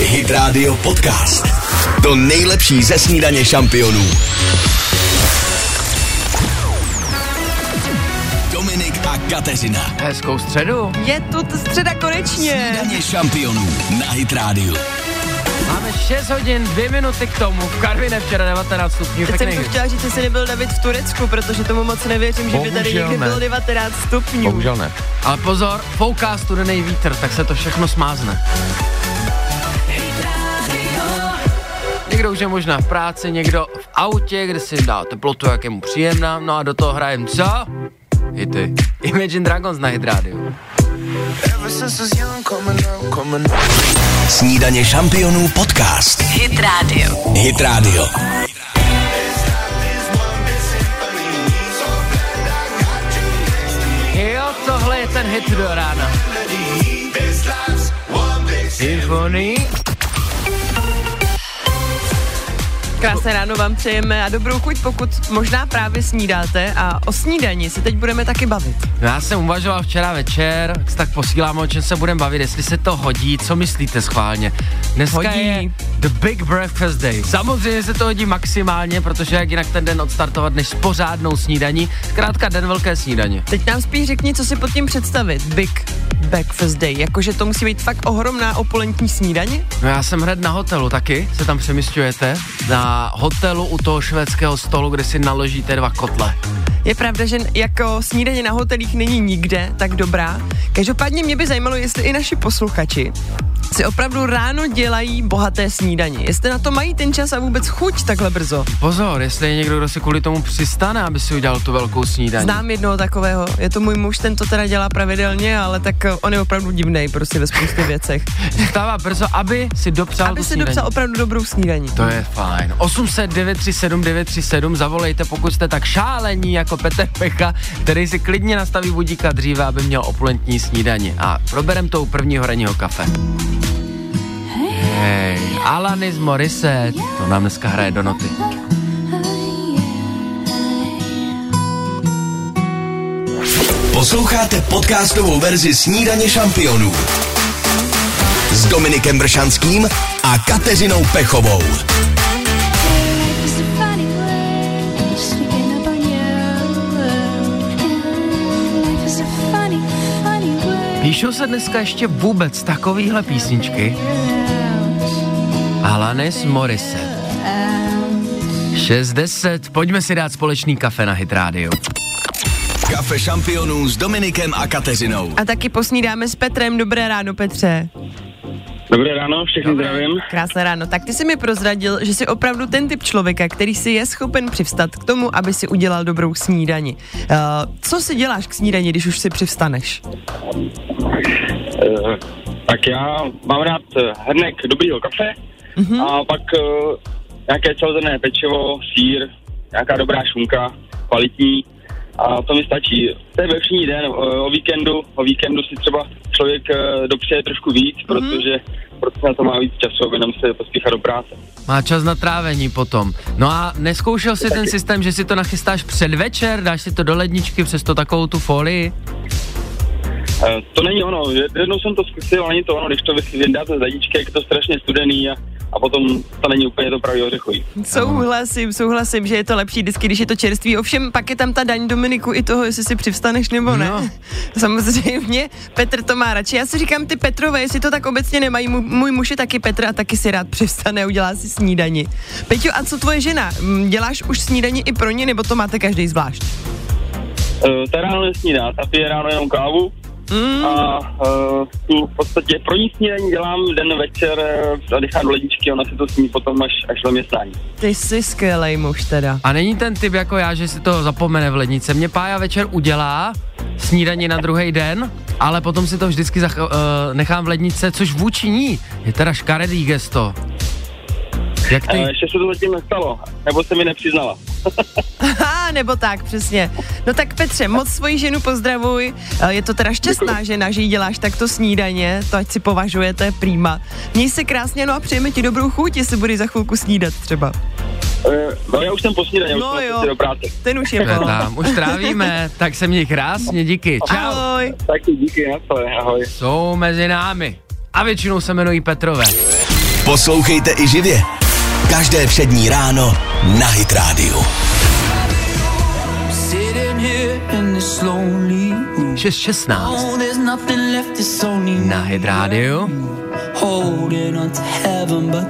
Hit Radio Podcast. To nejlepší ze snídaně šampionů. Dominik a Kateřina. Hezkou středu. Je tu t- středa konečně. Snídaně šampionů na Hit Radio. Máme 6 hodin, 2 minuty k tomu. V Karviné včera 19 stupňů. Teď jsem chtěla říct, jestli nebyl David v Turecku, protože tomu moc nevěřím, že by tady Bohužel někdy ne. bylo 19 stupňů. Bohužel ne. Ale pozor, fouká studený vítr, tak se to všechno smázne. Někdo už je možná v práci, někdo v autě, kde si dá teplotu, jak je mu příjemná, no a do toho hrajem co? Hity. Imagine Dragons na Hit Radio. Snídaně šampionů podcast. Hit Radio. Hit Radio. Jo, tohle je ten hit do rána. Symphony. Krásné ráno vám přejeme a dobrou chuť, pokud možná právě snídáte a o snídani se teď budeme taky bavit. Já jsem uvažoval včera večer, tak posílám, o čem se budeme bavit, jestli se to hodí, co myslíte schválně. Dneska Hodí. je The Big Breakfast Day. Samozřejmě se to hodí maximálně, protože jak jinak ten den odstartovat než s pořádnou snídaní, zkrátka den velké snídaně. Teď nám spíš řekni, co si pod tím představit. Big Breakfast Day, jakože to musí být fakt ohromná opulentní snídaně? No já jsem hned na hotelu taky, se tam přemysťujete, na hotelu u toho švédského stolu, kde si naložíte dva kotle. Je pravda, že jako snídaně na hotelích není nikde tak dobrá. Každopádně mě by zajímalo, jestli i naši posluchači si opravdu ráno dělají bohaté snídaně. Jestli na to mají ten čas a vůbec chuť takhle brzo. Pozor, jestli je někdo, kdo si kvůli tomu přistane, aby si udělal tu velkou snídaní. Znám jednoho takového, je to můj muž, ten to teda dělá pravidelně, ale tak eh, on je opravdu divný prostě ve spoustě věcech. Vstává brzo, aby si dopřál Aby si snídaní. dopsal opravdu dobrou snídaní. To je fajn. 800 937 937 zavolejte, pokud jste tak šálení jako Petr Pecha, který si klidně nastaví budíka dříve, aby měl opulentní snídaní. A proberem to u prvního ranního kafe. Hej, Alanis Morissette, to nám dneska hraje do noty. Posloucháte podcastovou verzi Snídaně šampionů s Dominikem Bršanským a Kateřinou Pechovou. Píšou se dneska ještě vůbec takovýhle písničky? Alanis Morissette. 6.10, pojďme si dát společný kafe na Hit Radio. Kafe šampionů s Dominikem a Kateřinou. A taky posnídáme s Petrem. Dobré ráno, Petře. Dobré ráno, všechny zdravím. Krásné ráno. Tak ty jsi mi prozradil, že jsi opravdu ten typ člověka, který si je schopen přivstat k tomu, aby si udělal dobrou snídani. Uh, co si děláš k snídani, když už si přivstaneš? Uh, tak já mám rád eh, hrnek dobrýho kafe Mhm. a pak uh, nějaké celodenné pečivo, sír, nějaká dobrá šunka, kvalitní a to mi stačí. To je ve všední den, uh, o víkendu, o víkendu si třeba člověk uh, dopřeje trošku víc, Mhm. protože, protože na to má víc času, aby nám se pospíchat do práce. Má čas na trávení potom. No a neskoušel si ten systém, že si to nachystáš předvečer, dáš si to do ledničky přes to takovou tu folii? Uh, to není ono, jednou jsem to zkusil, ale není to ono, když to vydáte z ledničky, jak je to strašně studený a, a potom to není úplně to pravý ořechový. Souhlasím, souhlasím, že je to lepší vždycky, když je to čerstvý. Ovšem, pak je tam ta daň Dominiku i toho, jestli si přivstaneš nebo ne. No. Samozřejmě, Petr to má radši. Já si říkám, ty Petrové, jestli to tak obecně nemají, můj, muž je taky Petr a taky si rád přivstane a udělá si snídani. Peťo, a co tvoje žena? Mm, Děláš už snídani i pro ně, nebo to máte každý zvlášť? Uh, ta ráno nesnídá, ta pije ráno jenom kávu Mm. a uh, tu v podstatě pro ní snídaní dělám den večer a nechám do ledničky, ona si to sní potom až, až do městnání. Ty jsi skvělej muž teda. A není ten typ jako já, že si to zapomene v lednice. Mě Pája večer udělá snídaní na druhý den, ale potom si to vždycky zach- uh, nechám v lednice, což vůči ní je teda škaredý gesto. Jak ty? Uh, ještě se to zatím nestalo, nebo se mi nepřiznala. Aha, nebo tak, přesně. No tak Petře, moc svoji ženu pozdravuj. Eh, Je to teda šťastná Děkuji. žena, že jí děláš takto snídaně, to ať si považuje, to je prýma. Měj se krásně, no a přejeme ti dobrou chuť, jestli budeš za chvilku snídat třeba. Uh, no já už jsem po snídaní, už No jsem na jo. do práce. Ten už je po. tam, už trávíme, tak se měj krásně, díky. Čau. Ahoj. Taky díky, ahoj. Jsou mezi námi. A většinou se jmenují Petrové. Poslouchejte i živě. Každé přední ráno na Hit Radio. 6.16 na Hit Radio.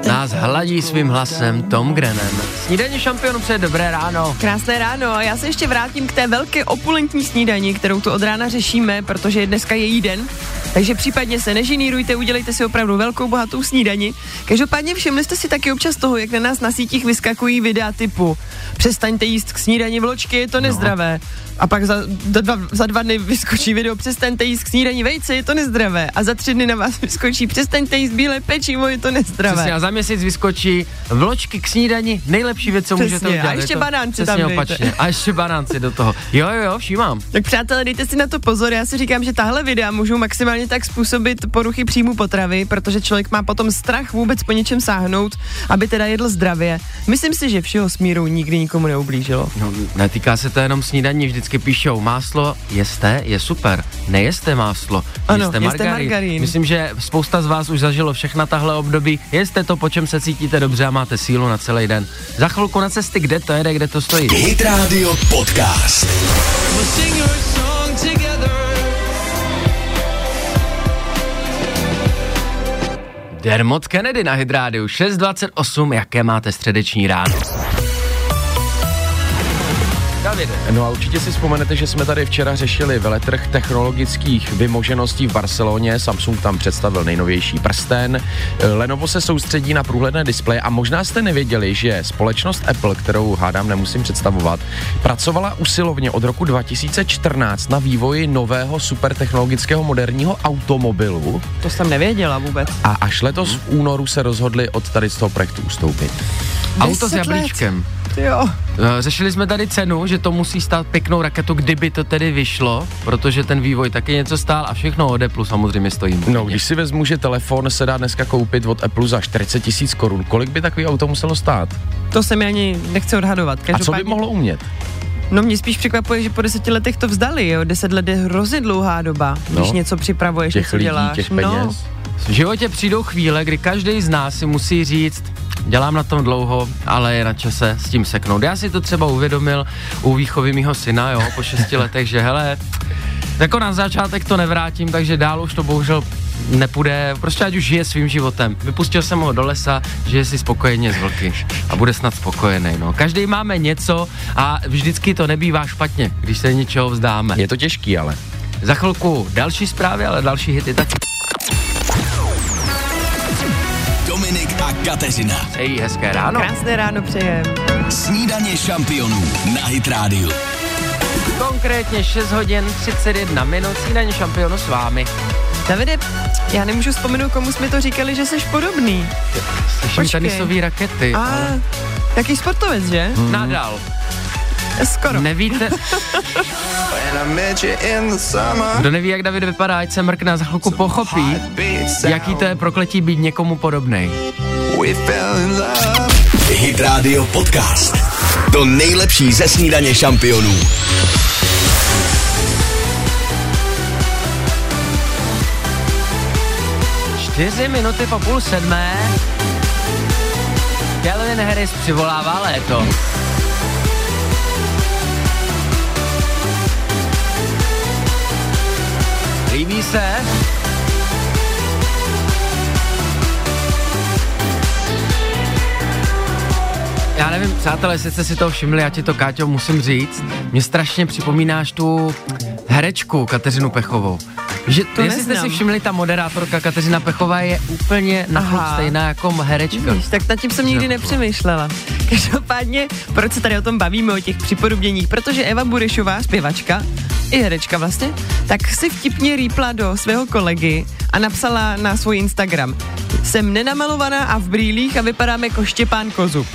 Nás hladí svým hlasem Tom Grennan. Snídaně šampionu přeje dobré ráno. Krásné ráno. A já se ještě vrátím k té velké opulentní snídani, kterou tu od rána řešíme, protože je dneska její den. Takže případně se nežinírujte, udělejte si opravdu velkou bohatou snídani. Každopádně všimli jste si taky občas toho, jak na nás na sítích vyskakují videa typu přestaňte jíst k snídani vločky, je to nezdravé. No. A pak za, za, dva, za dva dny vyskočí video přestaňte jíst k snídani vejce, je to nezdravé. A za tři dny na vás vyskočí přestaňte jíst bílé pečivo, je to nezdravé. Přesně, a za měsíc vyskočí vločky k snídani, nejlepší věc, co Přesně, můžete udělat. A ještě to, banánci tam dejte. opačně. A ještě banánci do toho. Jo, jo, jo, všímám. Tak přátelé, dejte si na to pozor. Já si říkám, že tahle videa můžou maximálně tak způsobit poruchy příjmu potravy, protože člověk má potom strach vůbec po něčem sáhnout, aby teda jedl zdravě. Myslím si, že všeho smíru nikdy nikomu neublížilo. No, netýká se to jenom snídaní, vždycky píšou máslo jeste, je super. Nejeste máslo, ano, jeste, jeste margarín. margarín. Myslím, že spousta z vás už zažilo všechna tahle období. Jeste to, po čem se cítíte dobře a máte sílu na celý den. Za chvilku na cesty, kde to jede, kde to stojí. Hit Radio Podcast. Dermot Kennedy na Hydrádiu 6.28, jaké máte středeční ráno? Davide. No a určitě si vzpomenete, že jsme tady včera řešili veletrh technologických vymožeností v Barceloně. Samsung tam představil nejnovější prsten. Lenovo se soustředí na průhledné displeje a možná jste nevěděli, že společnost Apple, kterou hádám nemusím představovat, pracovala usilovně od roku 2014 na vývoji nového supertechnologického moderního automobilu To jsem nevěděla vůbec. a až letos v únoru se rozhodli od tady z toho projektu ustoupit. Auto s Deset let. Jo. Eh, Řešili jsme tady cenu, že to musí stát pěknou raketu, kdyby to tedy vyšlo, protože ten vývoj taky něco stál a všechno od Apple samozřejmě stojí. No, když si vezmu, že telefon se dá dneska koupit od Apple za 40 tisíc korun, kolik by takový auto muselo stát? To se mi ani nechce odhadovat. A co by Každopádně- mohlo umět? No mě spíš překvapuje, že po deseti letech to vzdali, jo. Deset let je hrozně dlouhá doba, No. když něco připravuješ, Těch něco lidí, děláš. těch no. peněz. V životě přijdou chvíle, kdy každý z nás si musí říct, dělám na tom dlouho, ale je na čase s tím seknout. Já si to třeba uvědomil u výchovy mýho syna, jo, po šesti letech, že hele, jako na začátek to nevrátím, takže dál už to bohužel nepůjde, prostě ať už žije svým životem. Vypustil jsem ho do lesa, žije si spokojeně z vlky a bude snad spokojený. No. Každý máme něco a vždycky to nebývá špatně, když se něčeho vzdáme. Je to těžký, ale. Za chvilku další zprávy, ale další hity taky. Dominik a Kateřina. Přeji hezké ráno. Krásné ráno přejem. Snídaně šampionů na Hit Radio. Konkrétně 6 hodin 31 minut snídaně šampionu s vámi. Davide, já nemůžu vzpomenout, komu jsme to říkali, že jsi podobný. Slyším Počkej. tenisový rakety. A ale taky sportovec, že? Nadal. Skoro. Nevíte, kdo neví, jak David vypadá, ať se mrkne a za chvilku pochopí, jaký to je prokletí být někomu podobnej. Hit Radio Podcast. To nejlepší ze snídaně šampionů. Čtyři minuty po půl sedmé. Calvin Harris přivolává léto. Líbí se? Nevím, přátelé, jestli jste si to všimli, já ti to, Káťo, musím říct. Mě strašně připomínáš tu herečku Kateřinu Pechovou. Že to jestli jste si neznám. všimli, ta moderátorka Kateřina Pechová je úplně na stejná jako herečka. Víš, tak nad tím jsem nikdy nepřemýšlela. Každopádně, proč se tady o tom bavíme, o těch připodobněních? Protože Eva Burešová, zpěvačka, i herečka vlastně, tak si vtipně rýpla do svého kolegy a napsala na svůj Instagram. Jsem nenamalovaná a v brýlích a vypadám jako Štěpán Kozub.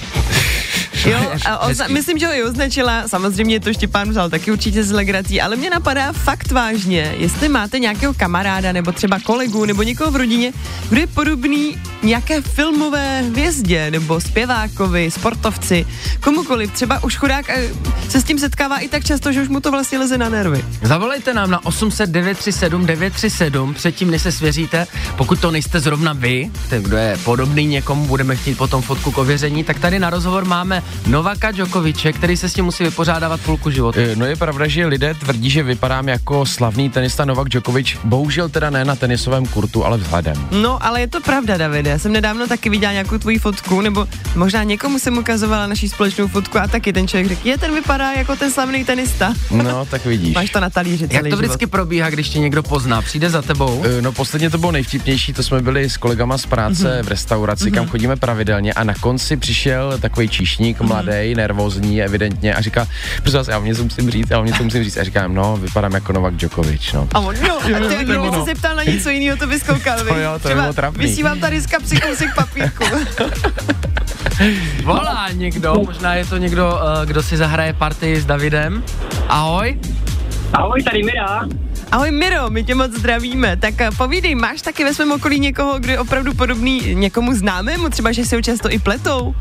Jo, a oza- myslím, že ho i označila, samozřejmě to Štěpán vzal taky určitě z legrací, ale mě napadá fakt vážně, jestli máte nějakého kamaráda nebo třeba kolegu nebo někoho v rodině, kdo je podobný nějaké filmové hvězdě nebo zpěvákovi, sportovci, komukoliv, třeba už chudák eh, se s tím setkává i tak často, že už mu to vlastně leze na nervy. Zavolejte nám na 800 937 937 předtím, než se svěříte. Pokud to nejste zrovna vy, ten, kdo je podobný někomu, budeme chtít potom fotku k ověření, tak tady na rozhovor máme Novaka Djokoviče, který se s tím musí vypořádávat půlku života. Eh, No je pravda, že lidé tvrdí, že vypadám jako slavný tenista Novak Djokovic, bohužel teda ne na tenisovém kurtu, ale vzhledem. No, ale je to pravda, Davide. Já jsem nedávno taky viděla nějakou tvoji fotku, nebo možná někomu jsem ukazovala naší společnou fotku a taky ten člověk řekl, je, ten vypadá jako ten slavný tenista. No, tak vidíš. Máš to na talíři celý Jak to vždycky život. probíhá, když tě někdo pozná? Přijde za tebou? Eh, No posledně to bylo nejvtipnější, to jsme byli s kolegama z práce Mhm. v restauraci, kam chodíme pravidelně a na konci přišel takový číšník, Mhm. Mladý, nervózní evidentně a říká, prosím vás, já vám něco musím říct, já vám něco musím říct a říkám, no, vypadám jako Novak Djokovic, no. A on, jo, a ty, kdyby ono. se zeptal na něco jiného, to bys koukal, To jo, to Třeba bylo trapný. Vysí vám tady z kapsy kousek papírku. Volá někdo, možná je to někdo, eh, kdo si zahraje partii s Davidem. Ahoj. Ahoj, tady Mira. Ahoj Miro, my tě moc zdravíme. Tak eh, povídej, máš taky ve svém okolí někoho, kdo je opravdu podobný někomu známému, třeba že si ho často i pletou?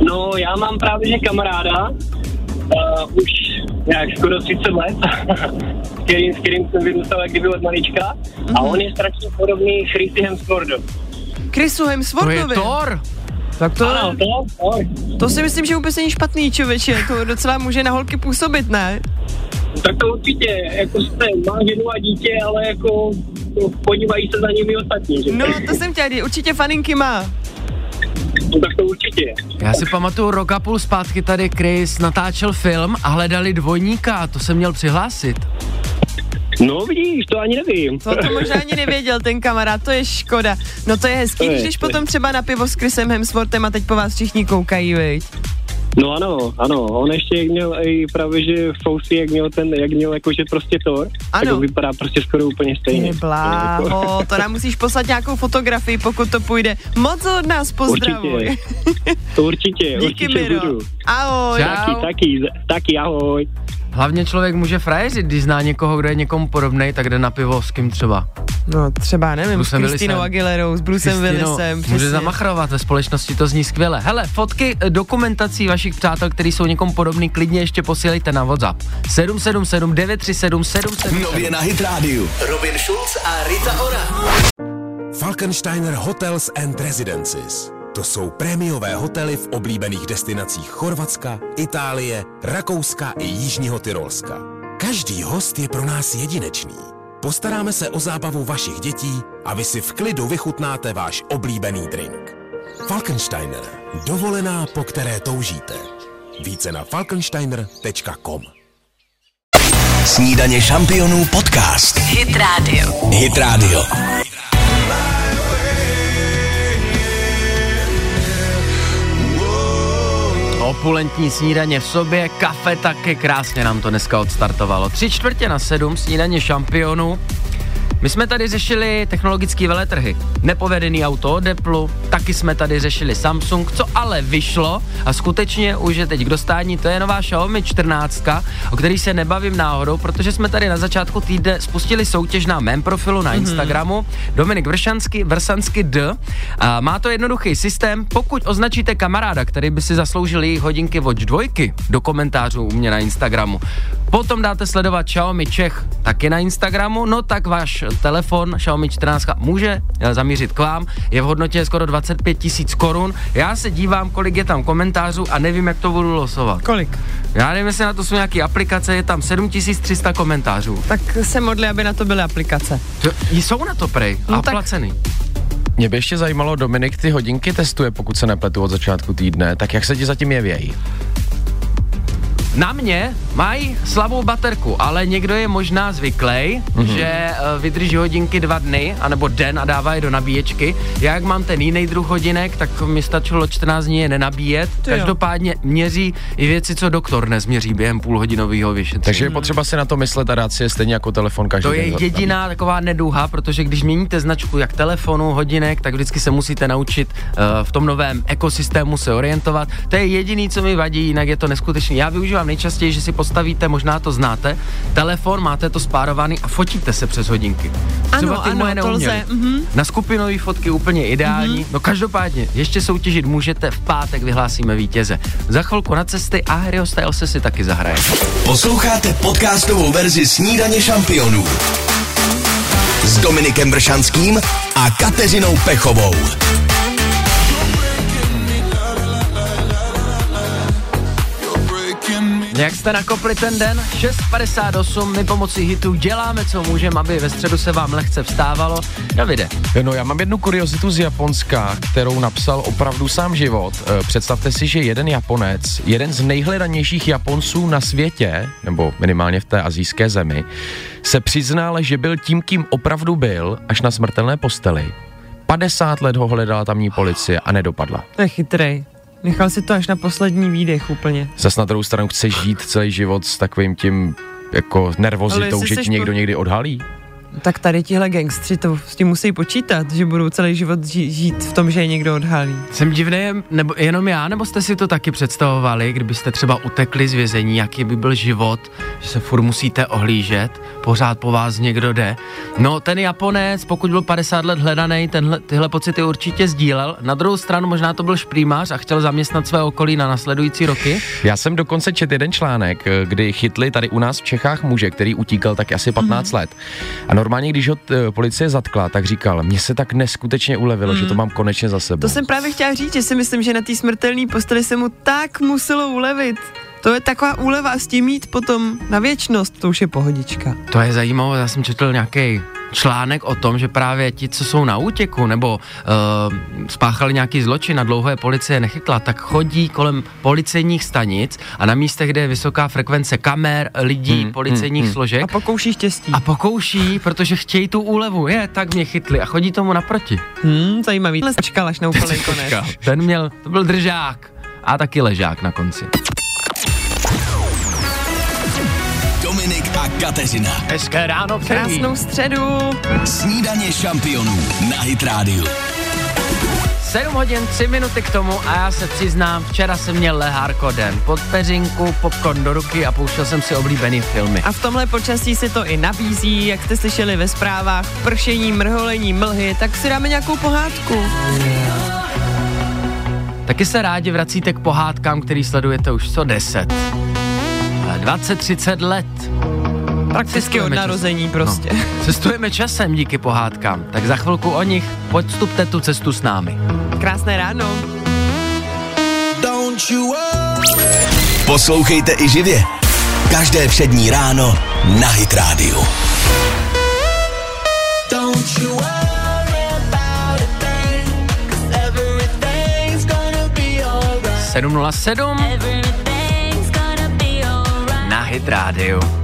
No, já mám právě že kamaráda, uh, už nějak skoro 30 let, s, kterým, s kterým jsem vyrůstal jak kdyby od malička. A on je strašně podobný Chrissy Hemsworthu. Chrisu To je Hemsworthovi. Thor. Tak to, Ano, to, to, to si myslím, že vůbec není špatný člověče, to docela může na holky působit, ne? tak to určitě, jako jste, má ženu a dítě, ale jako podívají se za nimi ostatní, že? No, to jsem chtěla říct, určitě faninky má. No, tak to určitě. Já si pamatuju rok a půl zpátky tady Chris natáčel film a hledali dvojníka, to jsem měl přihlásit. No vidíš, to ani nevím. To, to možná ani nevěděl ten kamarád, to je škoda. No to je hezký, To je, když to je. potom třeba na pivo s Chrisem Hemsworthem a teď po vás všichni koukají, viď? No ano, ano, on ještě jak měl i právě, že Fousy, jak měl ten, jak měl jakože prostě tak Ano. on vypadá prostě skoro úplně stejně. Bláho, to nám musíš poslat nějakou fotografii, pokud to půjde. Moc od nás pozdravuj. Určitě, určitě, Díky, určitě Miro. budu. Ahoj. Taky, taky, taky, ahoj. Hlavně člověk může frajeřit, když zná někoho, kdo je někomu podobný, tak jde na pivo s kým třeba. No třeba, nevím, s Kristinou. Aguilerou, s Brucem Willisem. může přesně. zamachrovat ve společnosti, to zní skvěle. Hele, fotky eh, dokumentací vašich přátel, který jsou někomu podobný, klidně ještě posílejte na WhatsApp. 777 937 777. Nově na Hit Radio. Robin Schulz a Rita Ora. Falkensteiner Hotels and Residences. To jsou prémiové hotely v oblíbených destinacích Chorvatska, Itálie, Rakouska i Jižního Tyrolska. Každý host je pro nás jedinečný. Postaráme se o zábavu vašich dětí a vy si v klidu vychutnáte váš oblíbený drink. Falkensteiner. Dovolená, po které toužíte. Více na falkensteiner.com Snídaně šampionů podcast. Hit Radio. Hit Radio. Opulentní snídaně v sobě, kafe taky krásně nám to dneska odstartovalo. Tři čtvrtě na sedm snídaně šampionů. My jsme tady řešili technologické veletrhy. Nepovedený auto od Apple, taky jsme tady řešili Samsung, co ale vyšlo a skutečně už je teď k dostání, to je nová Xiaomi 14, o který se nebavím náhodou, protože jsme tady na začátku týdne spustili soutěž na mém profilu na Instagramu. Dominik Vršansky, Vrsansky D. A má to jednoduchý systém, pokud označíte kamaráda, který by si zasloužil jejich hodinky Watch 2 do komentářů u mě na Instagramu, potom dáte sledovat Xiaomi Čech taky na Instagramu, no tak váš telefon Xiaomi 14 může eh, zamířit k vám, je v hodnotě skoro 25 tisíc korun. Já se dívám, kolik je tam komentářů a nevím, jak to budu losovat. Kolik? Já nevím, jestli na to jsou nějaké aplikace, je tam 7300 komentářů. Tak se modli, aby na to byly aplikace. To, jsou na to prej No a tak- placený. Mě by ještě zajímalo, Dominik ty hodinky testuje, pokud se nepletu od začátku týdne, tak jak se ti zatím jevějí? Na mě mají slabou baterku, ale někdo je možná zvyklý, mm-hmm. že uh, vydrží hodinky dva dny, anebo den a dává je do nabíječky. Já jak mám ten jiný druh hodinek, tak mi stačilo 14 dní je nenabíjet. To jo. Každopádně měří i věci, co doktor nezměří během půlhodinového vyšetření. Takže je potřeba si na to myslet a dát si je stejně jako telefon každý To den. je jediná taková neduha, protože když měníte značku jak telefonu, hodinek, tak vždycky se musíte naučit uh, v tom novém ekosystému se orientovat. To je jediný, co mi vadí, jinak je to neskutečný. Já využívám nejčastěji, že si postavíte, možná to znáte, telefon, máte to spárovaný a fotíte se přes hodinky. Ano, ty ano, moje to lze, neuměly. mhm. Na skupinové fotky úplně ideální. No každopádně, ještě soutěžit můžete, v pátek vyhlásíme vítěze. Za chvilku na cesty a Harryho Styles si taky zahraje. Posloucháte podcastovou verzi Snídaně šampionů s Dominikem Bršanským a Kateřinou Pechovou. Jak jste nakopli ten den? 6.58, my pomocí hitu děláme, co můžeme, aby ve středu se vám lehce vstávalo. Davide, No já mám jednu kuriozitu z Japonska, kterou napsal opravdu sám život. Eh, Představte si, že jeden Japonec, jeden z nejhledanějších Japonců na světě, nebo minimálně v té azijské zemi, se přiznal, že byl tím, kým opravdu byl, až na smrtelné posteli. 50 let ho hledala tamní policie a nedopadla. To je chytrej. Nechal si to až na poslední výdech úplně. Zas na druhou stranu chce žít celý život s takovým tím jako nervozitou, že ti někdo po- někdy odhalí. Tak tady tihle gangstři to s tím musí počítat, že budou celý život ži- žít v tom, že je někdo odhalí. jsem divný, nebo jenom já, nebo jste si to taky představovali, kdybyste třeba utekli z vězení, jaký by byl život, že se furt musíte ohlížet, pořád po vás někdo jde. No ten Japonec, pokud byl 50 let hledaný, tenhle, tyhle pocity určitě sdílel. Na druhou stranu možná to byl šprýmař a chtěl zaměstnat své okolí na nasledující roky. Já jsem dokonce čet jeden článek, eh, kdy chytli tady u nás v Čechách muže, který utíkal tak asi 15 let. A normálně, když ho t, policie zatkla, tak říkal, mně se tak neskutečně ulevilo, že to mám konečně za sebou. To jsem právě chtěla říct, že si myslím, že na té smrtelné posteli se mu tak muselo ulevit. To je taková úleva a s tím mít potom na věčnost, to už je pohodička. To je zajímavé, já jsem četl nějaký článek o tom, že právě ti, co jsou na útěku nebo uh, spáchali nějaký zločin a dlouho je policie nechytla, tak chodí kolem policejních stanic a na místech, kde je vysoká frekvence kamer, lidí, Hmm, policejních hmm, hmm. složek A pokouší štěstí. a pokouší, protože chtějí tu úlevu. Je, tak mě chytli a chodí tomu naproti. Hmm, zajímavý. Čekal až na úplný konec. Ten měl, to byl držák a taky ležák na konci. A Kateřina. Hezké ráno přeji. Krásnou středu. Snídaně šampionů na Hit Radio. 7 hodin, 3 minuty k tomu a já se přiznám, včera jsem měl lehárko den. Pod peřinku, popcorn do ruky a pouštěl jsem si oblíbený filmy. A v tomhle počasí se to i nabízí, jak jste slyšeli ve zprávách, pršení, mrholení, mlhy, tak si dáme nějakou pohádku. Taky se rádi vracíte k pohádkám, který sledujete už co 10. 20-30 let. Prakticky od narození prostě. No. Cestujeme časem díky pohádkám, tak za chvilku o nich podstupte tu cestu s námi. Krásné ráno. Poslouchejte i živě. Každé všední ráno na Hit Radio. 707 na Hit Radio.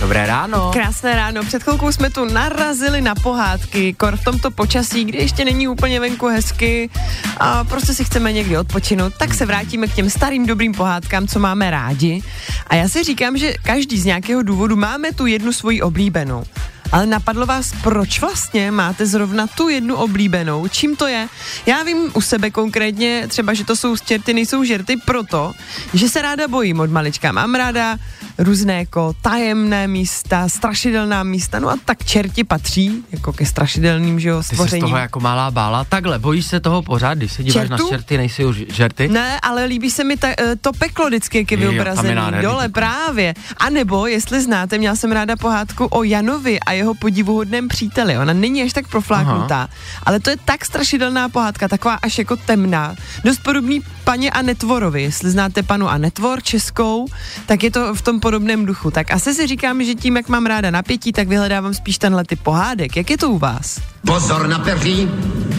Dobré ráno. Krásné ráno. Před chvilkou jsme tu narazili na pohádky, kor v tomto počasí, kdy ještě není úplně venku hezky a prostě si chceme někdy odpočinout, tak se vrátíme k těm starým dobrým pohádkám, co máme rádi. A já si říkám, že každý z nějakého důvodu máme tu jednu svoji oblíbenou. Ale napadlo vás, proč vlastně máte zrovna tu jednu oblíbenou? Čím to je? Já vím u sebe konkrétně třeba, že to jsou čerty, nejsou žerty proto, že se ráda bojím od malička. Mám ráda různé jako tajemné místa, strašidelná místa, no a tak čerti patří jako ke strašidelným, že jo, Ty se z stvořením. toho jako malá bála. Takhle, bojíš se toho pořád, když se díváš Čertů? na čerty, nejsi už žerty? Ne, ale líbí se mi ta, eh, to peklo vždycky, jak je vyobrazený. Dole právě. A nebo, jestli znáte, měla jsem ráda pohádku o Janovi a jeho podivuhodném příteli. Ona není až tak profláknutá, ale to je tak strašidelná pohádka, taková až jako temná. Dost podobný paně a Netvorovi. Jestli znáte panu a Netvor českou, tak je to v tom podobném duchu. Tak asi si říkám, že tím, jak mám ráda napětí, tak vyhledávám spíš tenhle typ pohádek. Jak je to u vás? Pozor na peří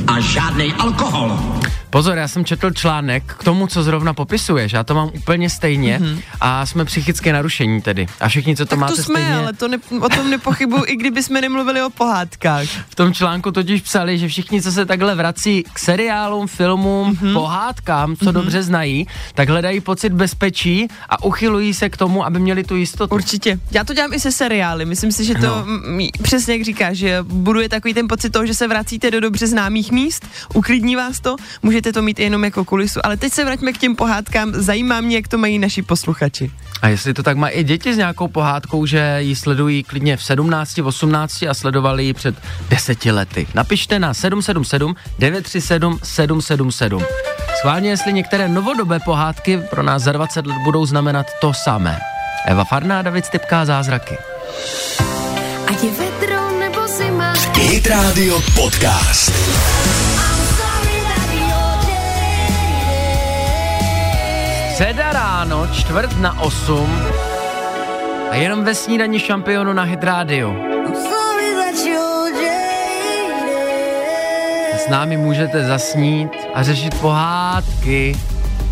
a žádný alkohol. Pozor, já jsem četl článek k tomu, co zrovna popisuješ, já to mám úplně stejně mm-hmm. a jsme psychicky narušení tedy. A všichni, co to tak máte to jsme, stejně. ale to ne, o tom nepochybuju, i kdyby jsme nemluvili o pohádkách. V tom článku totiž psali, že všichni, co se takhle vrací k seriálům, filmům, mm-hmm. pohádkám, co mm-hmm. dobře znají, tak hledají pocit bezpečí a uchylují se k tomu, aby měli tu jistotu. Určitě. Já to dělám i se seriály. Myslím si, že to No. no. přesně jak říkáš, že buduje takový ten pocit toho, že se vracíte do dobře známých míst, uklidní vás to, můžete to mít jenom jako kulisu. Ale teď se vraťme k těm pohádkám. Zajímá mě, jak to mají naši posluchači. A jestli to tak má i děti s nějakou pohádkou, že ji sledují klidně v 17, v 18 a sledovali ji před deseti lety. Napište na 777 937 777. Schválně, jestli některé novodobé pohádky pro nás za 20 let budou znamenat to samé. Eva Farná, David Stipká, Zázraky. Ať je vedro nebo zima. Hit Radio Podcast. Ráno, čtvrt na 8 a jenom ve snídani šampionu na Hit Radio. S námi můžete zasnít a řešit pohádky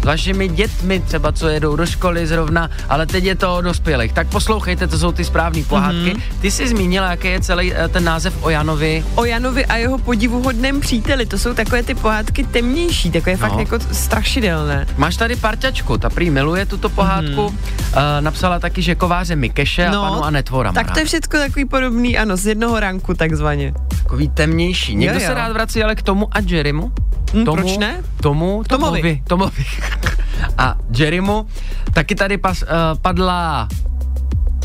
vašimi dětmi, třeba co jedou do školy zrovna, ale teď je to o dospělých. Tak poslouchejte, to jsou ty správné pohádky. Mm-hmm. Ty jsi zmínila, jaký je celý eh, ten název o Janovi. O Janovi a jeho podivuhodném příteli, to jsou takové ty pohádky temnější, takové No. fakt jako strašidelné. Máš tady parťačku, ta prý miluje tuto pohádku. Mm-hmm. Uh, napsala taky, že kováře Mikeše a panu a netvora. tak to je všechno takový podobný, ano, z jednoho ranku takzvaně. Takový temnější. Někdo Jo, se jo. rád vrací ale k tomu a Jerrymu. Hm, tomu, proč ne? Tomu, Tomovi. Tomovi. Tomovi. a Jerrymu. Taky tady pas, uh, padla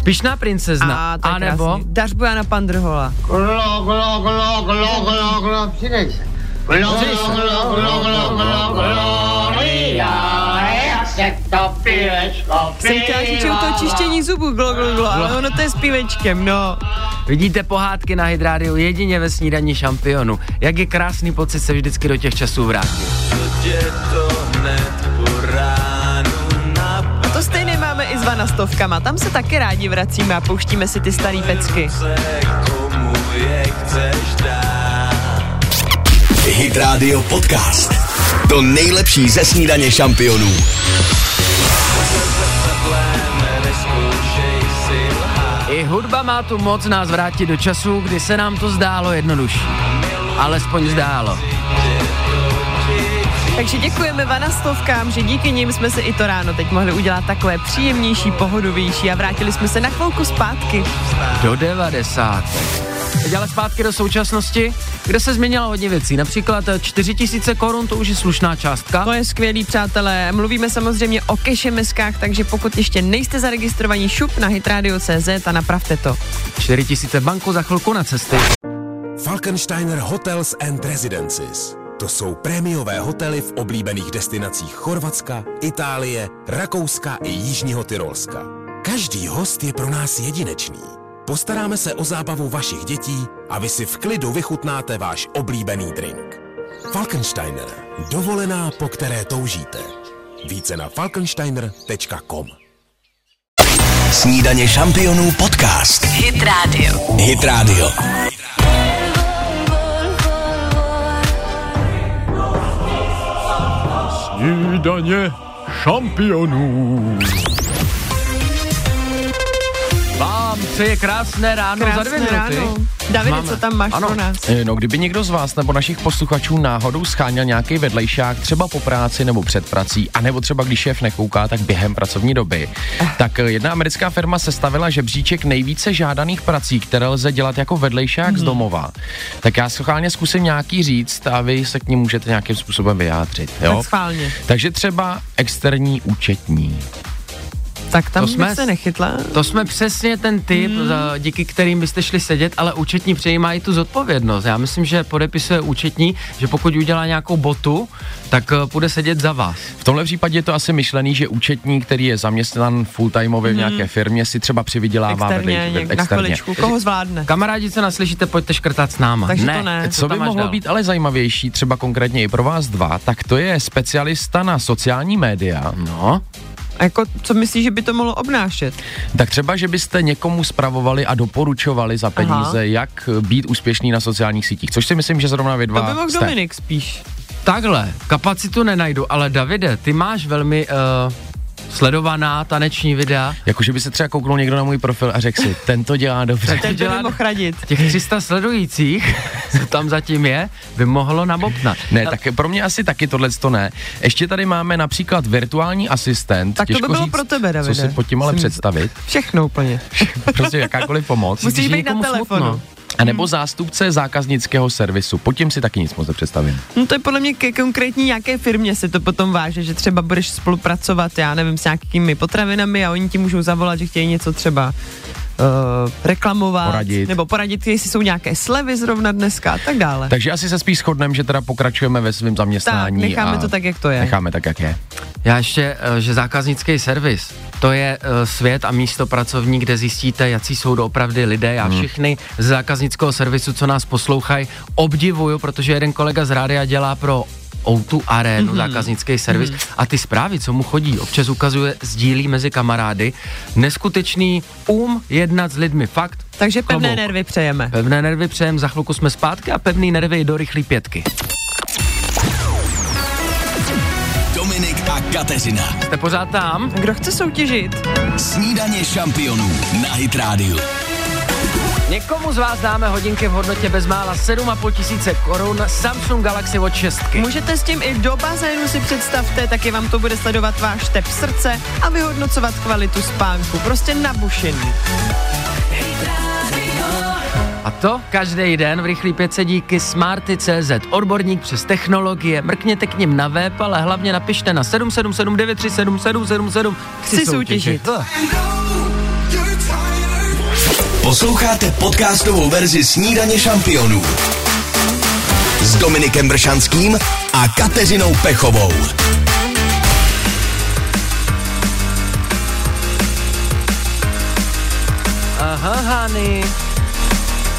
Pyšná princezna. A, to je a nebo krásný. Dař Bojana Pandrhola. Glo, glo, glo, glo, glo, glo, přidej se. Glo, Přidej se. glo, glo, glo, glo, Gloria, jak se to pivečko Jsem chtěla říct, že u toho čištění zubů, glo, glo, glo, ale ono to je s pívečkem, no. Vidíte pohádky na Hydrádiu jedině ve snídaní šampionu. Jak je krásný pocit se vždycky do těch časů vrátit. A to stejné máme i s vanastovkama, tam se taky rádi vracíme a pouštíme si ty starý pecky. Hit Radio Podcast. To nejlepší ze snídaně šampionů. Hudba má tu moc nás vrátit do času, kdy se nám to zdálo jednodušší. Alespoň zdálo. Takže děkujeme vanastovkám, že díky nim jsme se i to ráno teď mohli udělat takové příjemnější, pohodovější a vrátili jsme se na chvilku zpátky. Do 90. Teď ale zpátky do současnosti, kde se změnilo hodně věcí. Například eh, 4000 korun, to už je slušná částka. To je skvělý, přátelé. Mluvíme samozřejmě o kešemeskách, takže pokud ještě nejste zaregistrovaní, šup na hitradio.cz a napravte to. 4000 v banku za chvilku na cesty. Falkensteiner Hotels and Residences. To jsou prémiové hotely v oblíbených destinacích Chorvatska, Itálie, Rakouska i Jižního Tyrolska. Každý host je pro nás jedinečný. Postaráme se o zábavu vašich dětí a vy si v klidu vychutnáte váš oblíbený drink. Falkensteiner. Dovolená, po které toužíte. Více na falkensteiner.com Snídaně šampionů podcast. Hit Radio. Hit Radio. Snídaně šampionů. Vám přeje krásné ráno za dvě Krásné minuty. ráno. Davide, Máme. co tam máš Ano. pro nás? Eh, No, kdyby někdo z vás nebo našich posluchačů náhodou scháněl nějaký vedlejšák, třeba po práci nebo před prací, anebo třeba když šéf nekouká, tak během pracovní doby, tak eh, jedna americká firma sestavila žebříček nejvíce žádaných prací, které lze dělat jako vedlejšák z domova. Tak já schválně zkusím nějaký říct a vy se k ním můžete nějakým způsobem vyjádřit. Jo? Tak schválně. Takže třeba externí účetní. Tak tam To jsme se nechytla. To jsme přesně ten typ, Hmm. za- díky kterým byste šli sedět, ale účetní přejímá i tu zodpovědnost. Já myslím, že podepisuje účetní, že pokud udělá nějakou botu, tak eh, půjde sedět za vás. V tomhle případě je to asi myšlený, že účetní, který je zaměstnan full-timeově v nějaké firmě, si třeba přivydělává. Externě, vedlejší- něk- na chviličku. Koho zvládne? Kamarádi, co naslyšíte, pojďte škrtat s náma. Takže to ne. Co by mohlo dál? být ale zajímavější, třeba konkrétně i pro vás dva, tak to je specialista na sociální média. No, A jako, co myslíš, že by to mohlo obnášet? Tak třeba, že byste někomu spravovali a doporučovali za peníze, Aha. jak být úspěšný na sociálních sítích, což si myslím, že zrovna vy To dva by mohl jste. Dominik spíš. takhle, kapacitu nenajdu, ale Davide, ty máš velmi uh, sledovaná taneční videa. Jakože by se třeba kouknul někdo na můj profil a řekl si, tento dělá dobře. Tak Ten to dělá- by mohl radit. Těch 300 sledujících, co tam zatím je, by mohlo nabopnat. Ne, tak pro mě asi taky tohle to ne. Ještě tady máme například virtuální asistent. Tak to by Těžko bylo říct, pro tebe, Co Davide. si pod tím ale Jsem- představit. Všechno úplně. Prostě jakákoliv pomoc. Musíš být na telefonu. smutno. A nebo zástupce zákaznického servisu. Pod tím si taky nic moc nepředstavím. No to je podle mě ke konkrétní nějaké firmě se to potom váže, že třeba budeš spolupracovat, já nevím, s nějakými potravinami a oni ti můžou zavolat, že chtějí něco třeba uh, reklamovat, Poradit. nebo poradit, jestli jsou nějaké slevy zrovna dneska a tak dále. Takže asi se spíš shodneme, že teda pokračujeme ve svém zaměstnání. Tak, necháme a to tak, jak to je. Necháme tak, jak je. Já ještě, eh, že zákaznický servis, to je eh, svět a místo pracovní, kde zjistíte, jaký jsou doopravdy lidé. Já všechny z zákaznického servisu, co nás poslouchají, obdivuju, protože jeden kolega z rádia dělá pro O2 Arenu, mm-hmm. zákaznický servis mm-hmm. a ty zprávy, co mu chodí, občas ukazuje, sdílí mezi kamarády. Neskutečný um jednat s lidmi, fakt. Takže pevné klobouk. nervy přejeme. Pevné nervy přejem, za chvilku jsme zpátky a pevný nervy do rychlý pětky. Dominik a Kateřina. Jste pořád tam? Kdo chce soutěžit? Snídaně šampionů na Hit Radio. Někomu z vás dáme hodinky v hodnotě bezmála 7,5 tisíce korun Samsung Galaxy Watch 6. Můžete s tím i do bazénu si představte, taky vám to bude sledovat váš tep srdce a vyhodnocovat kvalitu spánku. Prostě nabušený. A to každý den v rychlý pětce díky Smarty.cz. Odborník přes technologie. Mrkněte k ním na web, ale hlavně napište na 777 937 777. Chci soutěžit. Posloucháte podcastovou verzi Snídaně šampionů s Dominikem Bršanským a Kateřinou Pechovou. Aha, Hany.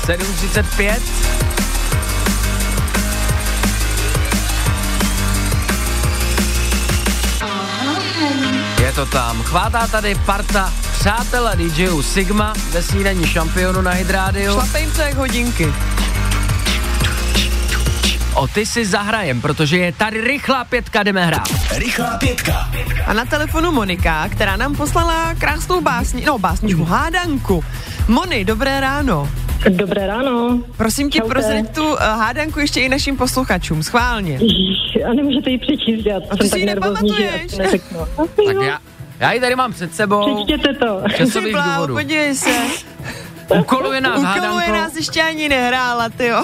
7.35. Je to tam. Chvátá tady parta přátelé DJů Sigma ve snídaní šampionu na Hydrádiu. Šlape jim to jak hodinky. O ty si zahrajem, protože je tady rychlá pětka, jdeme hrát. Rychlá pětka. A na telefonu Monika, která nám poslala krásnou básni, no básničku, hádanku. Moni, dobré ráno. Dobré ráno. Prosím tě, prozrať tu uh, hádanku ještě i našim posluchačům, schválně. A nemůžete ji přečíst, já ty jsem si tak ji nervózní, že to Tak já, já ji tady mám před sebou. Přečtěte to. Časových důvodů. podívej se. Úkoluje nás Úkoluje hádankou. nás ještě ani nehrála, tyjo.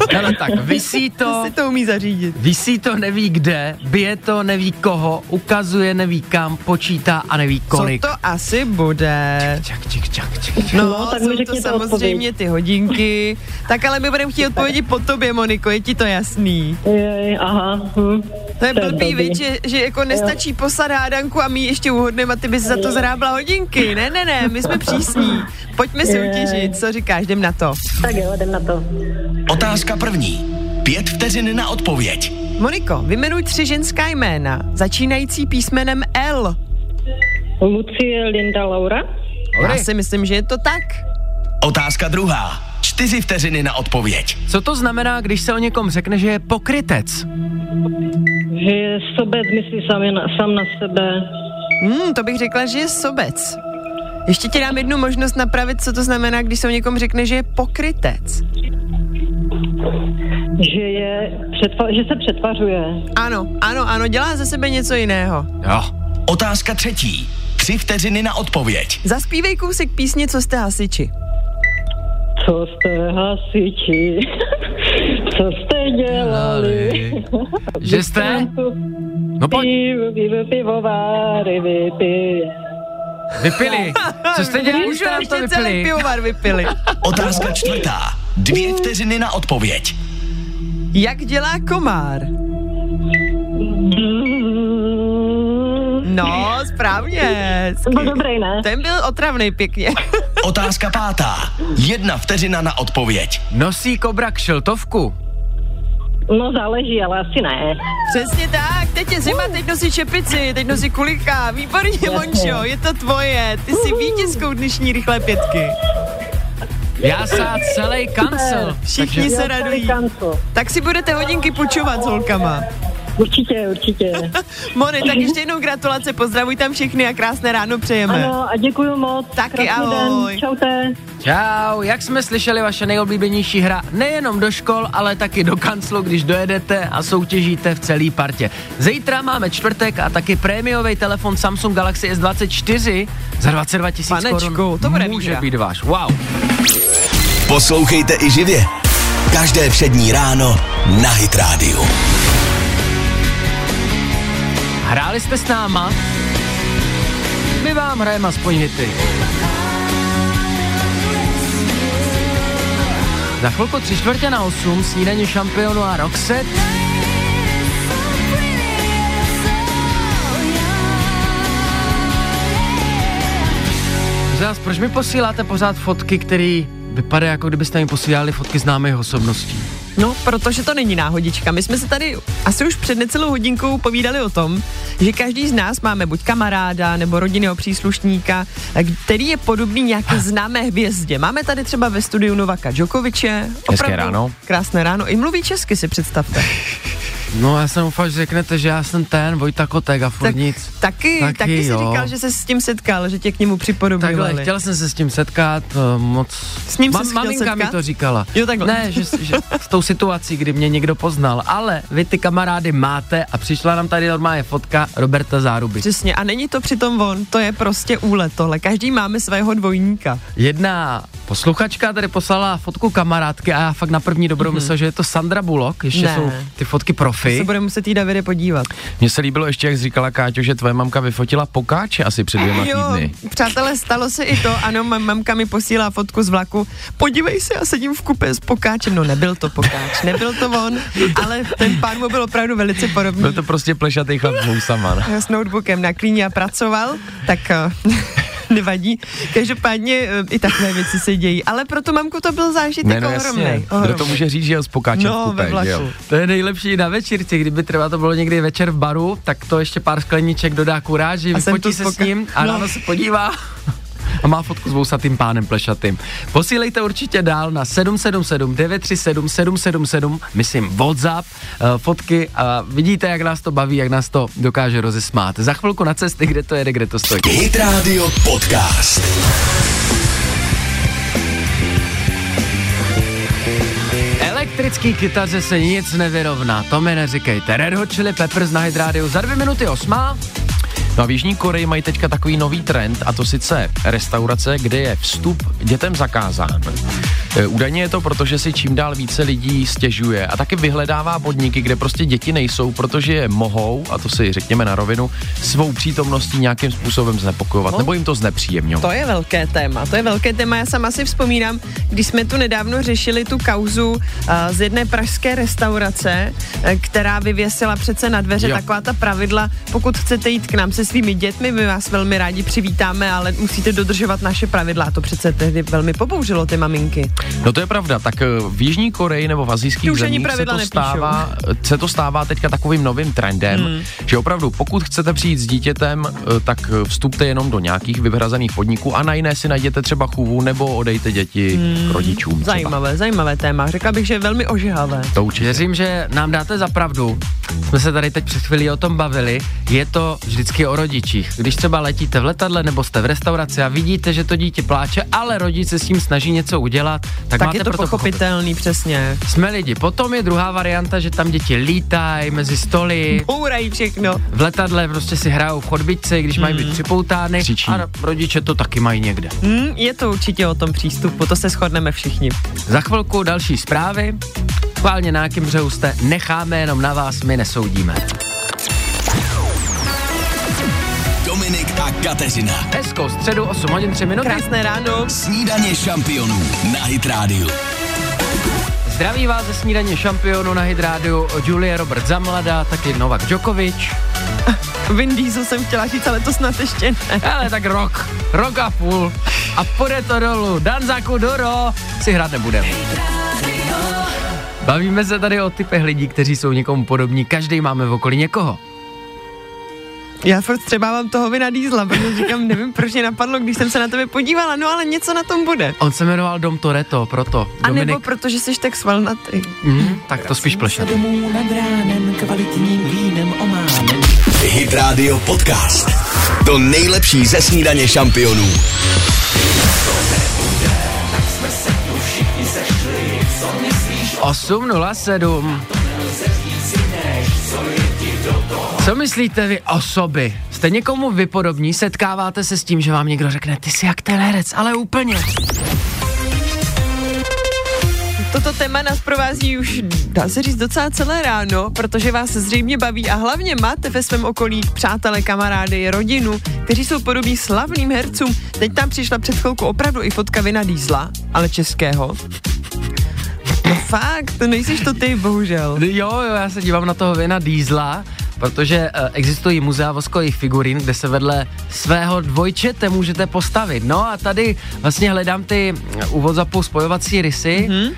Hele, tak visí To si to umí zařídit. visí to neví kde, bije to neví koho, ukazuje neví kam, počítá a neví kolik. Co to asi bude? Čak, čak, čak, čak. No, No, tak jsou to samozřejmě ty hodinky. Tak ale my budeme chtít odpovědi po tobě, Moniko, je ti to jasný. Jej, aha. Hm. To je je blbý, viď, že, že jako nestačí poslat hádanku a my ještě uhodneme a ty bys za to zrábla hodinky. Ne, ne, ne, my jsme přísní. Pojďme soutěžit, co říkáš, jdem na to. Tak jo, jdem na to. Otázka první. Pět vteřin na odpověď. Moniko, vymenuj tři ženská jména, začínající písmenem L. Lucie, Linda, Laura. Já si myslím, že je to tak. Otázka druhá. Čtyři vteřiny na odpověď. Co to znamená, když se o někom řekne, že je pokrytec? Že je sobec, myslí sám, na, sám na sebe. Hmm, to bych řekla, že je sobec. Ještě ti dám jednu možnost napravit, co to znamená, když se o někom řekne, že je pokrytec. Že, je, přetva, že se přetvařuje. Ano, ano, ano, dělá ze sebe něco jiného. Jo. Otázka třetí. Tři vteřiny na odpověď. Zaspívej kousek písně, co jste hasiči. Co jste hasiči? Co jste dělali? Že jste? No pojď, vypije. vypili. Co jste dělali, Už jste nám to ještě celý vypili? pivovar vypili. Otázka čtvrtá. Dvě vteřiny na odpověď. Jak dělá komár? No, správně. To byl dobrý, ne? Ten byl otravný pěkně. Otázka pátá. Jedna vteřina na odpověď. Nosí kobra kšiltovku? No záleží, ale asi ne. Přesně tak, teď je zima, teď nosí čepici, teď nosí kulika. Výborně, Mončo, je to tvoje. Ty jsi vítězkou dnešní rychlé pětky. Jásá celý kancel. Všichni Takže se radují. Kancel. Tak si budete hodinky půjčovat s holkama. Určitě, určitě. Moni, tak ještě jednou gratulace, pozdravuj tam všechny a krásné ráno přejeme. Ano, a děkuji moc. Taky Krásný ahoj. Den. Čaute. Čau, jak jsme slyšeli, vaše nejoblíbenější hra nejenom do škol, ale taky do kanclu, když dojedete a soutěžíte v celé partě. Zítra máme čtvrtek a taky prémiový telefon Samsung Galaxy S24 za 22 tisíc Panečku, korun. to bude Může být váš, wow. Poslouchejte i živě. Každé přední ráno na Hit Radio. Hráli jste s náma? My vám hrajeme aspoň hity. Za chvilku tři čtvrtě na osm snídaní šampionu a Roxette. Zás, proč mi posíláte pořád fotky, které vypadají jako kdybyste mi posílali fotky známých osobností? No, protože to není náhodička. My jsme se tady asi už před necelou hodinkou povídali o tom, že každý z nás máme buď kamaráda nebo rodinného příslušníka, který je podobný nějaké známé hvězdě. Máme tady třeba ve studiu Novaka Djokoviče. Hezké ráno. Krásné ráno. I mluví česky, si představte. No já jsem doufal, že řeknete, že já jsem ten Vojta Kotek a furt Tak, nic. taky, Taky taky, si jo. říkal, že se s tím setkal, že tě k němu připodobňovali. Takhle, chtěl jsem se s tím setkat, eh, moc... S ním chtěl Maminka mi setkat? to říkala. Jo, takhle. Ne, že, že s tou situací, kdy mě někdo poznal, ale vy ty kamarády máte a přišla nám tady normálně fotka Roberta Záruby. Přesně, a není to přitom on, to je prostě úlet tohle. Každý máme svého dvojníka. Jedna posluchačka tady poslala fotku kamarádky a já fakt na první dobrou myslel, že je to Sandra Bullock, ještě Ne. jsou ty fotky To profi. se bude muset jí Davide podívat. Mně se líbilo ještě, jak říkala Káťo, že tvoje mamka vyfotila pokáče asi před dvěma Jo, týdny. přátelé, stalo se i to, ano, mam, mamka mi posílá fotku z vlaku, podívej se, já sedím v kupé s pokáčem, no nebyl to pokáč, nebyl to on, ale ten pán mu byl opravdu velice podobný. Byl to prostě plešatý chlap s vousama. no. s notebookem na klíně a pracoval, tak eh, nevadí. Každopádně eh, i takové věci se dějí, ale pro tu mamku to byl zážitek Ne, no ohromný. jasně. Kdo to může říct, že jel s pokáčem No, v kupé, ve vlaku. že jo? To je nejlepší na večírci, kdyby třeba to bylo někdy večer v baru, tak to ještě pár skleniček dodá kuráži, vyfotí tu se s spoka- ním a no. ráno se podívá a má fotku s vousatým pánem plešatým. Posílejte určitě dál na 777 937 777, myslím WhatsApp, eh, fotky a vidíte, jak nás to baví, jak nás to dokáže rozesmát. Za chvilku na cesty, kde to jede, kde to stojí. Hit Radio Podcast. Elektrický kytaře se nic nevyrovná, to mi neříkejte. Red Hot Chili Peppers na Hit Radio za dvě minuty osmá. No a v Jižní Koreji mají teďka takový nový trend a to sice restaurace, kde je vstup dětem zakázán. E, Údajně je to proto, že si čím dál více lidí stěžuje a taky vyhledává podniky, kde prostě děti nejsou, protože je mohou, a to si řekněme na rovinu, svou přítomností nějakým způsobem znepokojovat, No. nebo jim to znepříjemňovat. To je velké téma, to je velké téma. Já sama si vzpomínám, když jsme tu nedávno řešili tu kauzu uh, z jedné pražské restaurace, uh, která vyvěsila přece na dveře Jo. taková ta pravidla, pokud chcete jít k nám se svými dětmi, my vás velmi rádi přivítáme, ale musíte dodržovat naše pravidla. A to přece tehdy velmi pobouřilo ty maminky. No to je pravda, tak eh, v Jižní Koreji nebo v azijských už ani zemích se pravidla to, stává, se to stává teďka takovým novým trendem, Hmm. že opravdu pokud chcete přijít s dítětem, eh, tak eh, vstupte jenom do nějakých vyhrazených podniků a na jiné si najděte třeba chůvu nebo odejte děti k rodičům. třeba. Hmm. Zajímavé, zajímavé téma. Řekla bych, že je velmi ožehavé. To určitě. Věřím, že nám dáte za pravdu. Jsme se tady teď před chvílí o tom bavili. Je to vždycky o rodičích. Když třeba letíte v letadle nebo jste v restauraci a vidíte, že to dítě pláče, ale rodič se s tím snaží něco udělat, tak, Tak máte je to proto pochopit. pochopitelný, přesně. Jsme lidi. Potom je druhá varianta, že tam děti lítají mezi stoly. Bourají všechno. V letadle prostě si hrajou v chodbičce, když mají být připoutány. Křičí. A rodiče to taky mají někde. Hmm, je to určitě o tom přístupu, to se shodneme všichni. Za chvilku další zprávy. Chválně na jakém břehu jste, necháme jenom na vás, my nesoudíme. A Kateřina. Hezkou středu, 8 hodin 3 minuty. Krásné ráno. Snídaně šampionů na Hit Radio. Zdraví vás ze snídaně šampionu na Hydrádiu Julie Robert Zamlada, taky Novak Djokovic. Vin Diesel jsem chtěla říct, ale to snad ještě ne. Ale tak rok, rok a půl a půjde to dolů. Danzaku Doro si hrát nebudeme. Bavíme se tady o typech lidí, kteří jsou někomu podobní. Každý máme v okolí někoho. Já furt třeba mám toho vina dýzla, protože říkám, nevím, proč mě napadlo, když jsem se na tebe podívala, no ale něco na tom bude. On se jmenoval Dom Toretto, proto. A Dominik, nebo protože jsi tak svalnatý. mm, tak to spíš plešat. Hit Radio Podcast. To nejlepší ze snídaně šampionů. Osm nula sedm. Co myslíte vy osoby? Jste někomu vypodobní? Setkáváte se s tím, že vám někdo řekne, ty jsi jak ten herec, ale úplně. Toto téma nás provází už, dá se říct, docela celé ráno, protože vás zřejmě baví a hlavně máte ve svém okolí přátele, kamarády, rodinu, kteří jsou podobní slavným hercům. Teď tam přišla před chvilkou opravdu i fotka Vina Dízla, ale českého. No fakt, nejsiš to ty, bohužel. Jo, jo, já se dívám na toho Vina Diesla, protože uh, existují muzea voskových figurín, kde se vedle svého dvojčete můžete postavit. No a tady vlastně hledám ty úvod zapou spojovací rysy, mm-hmm.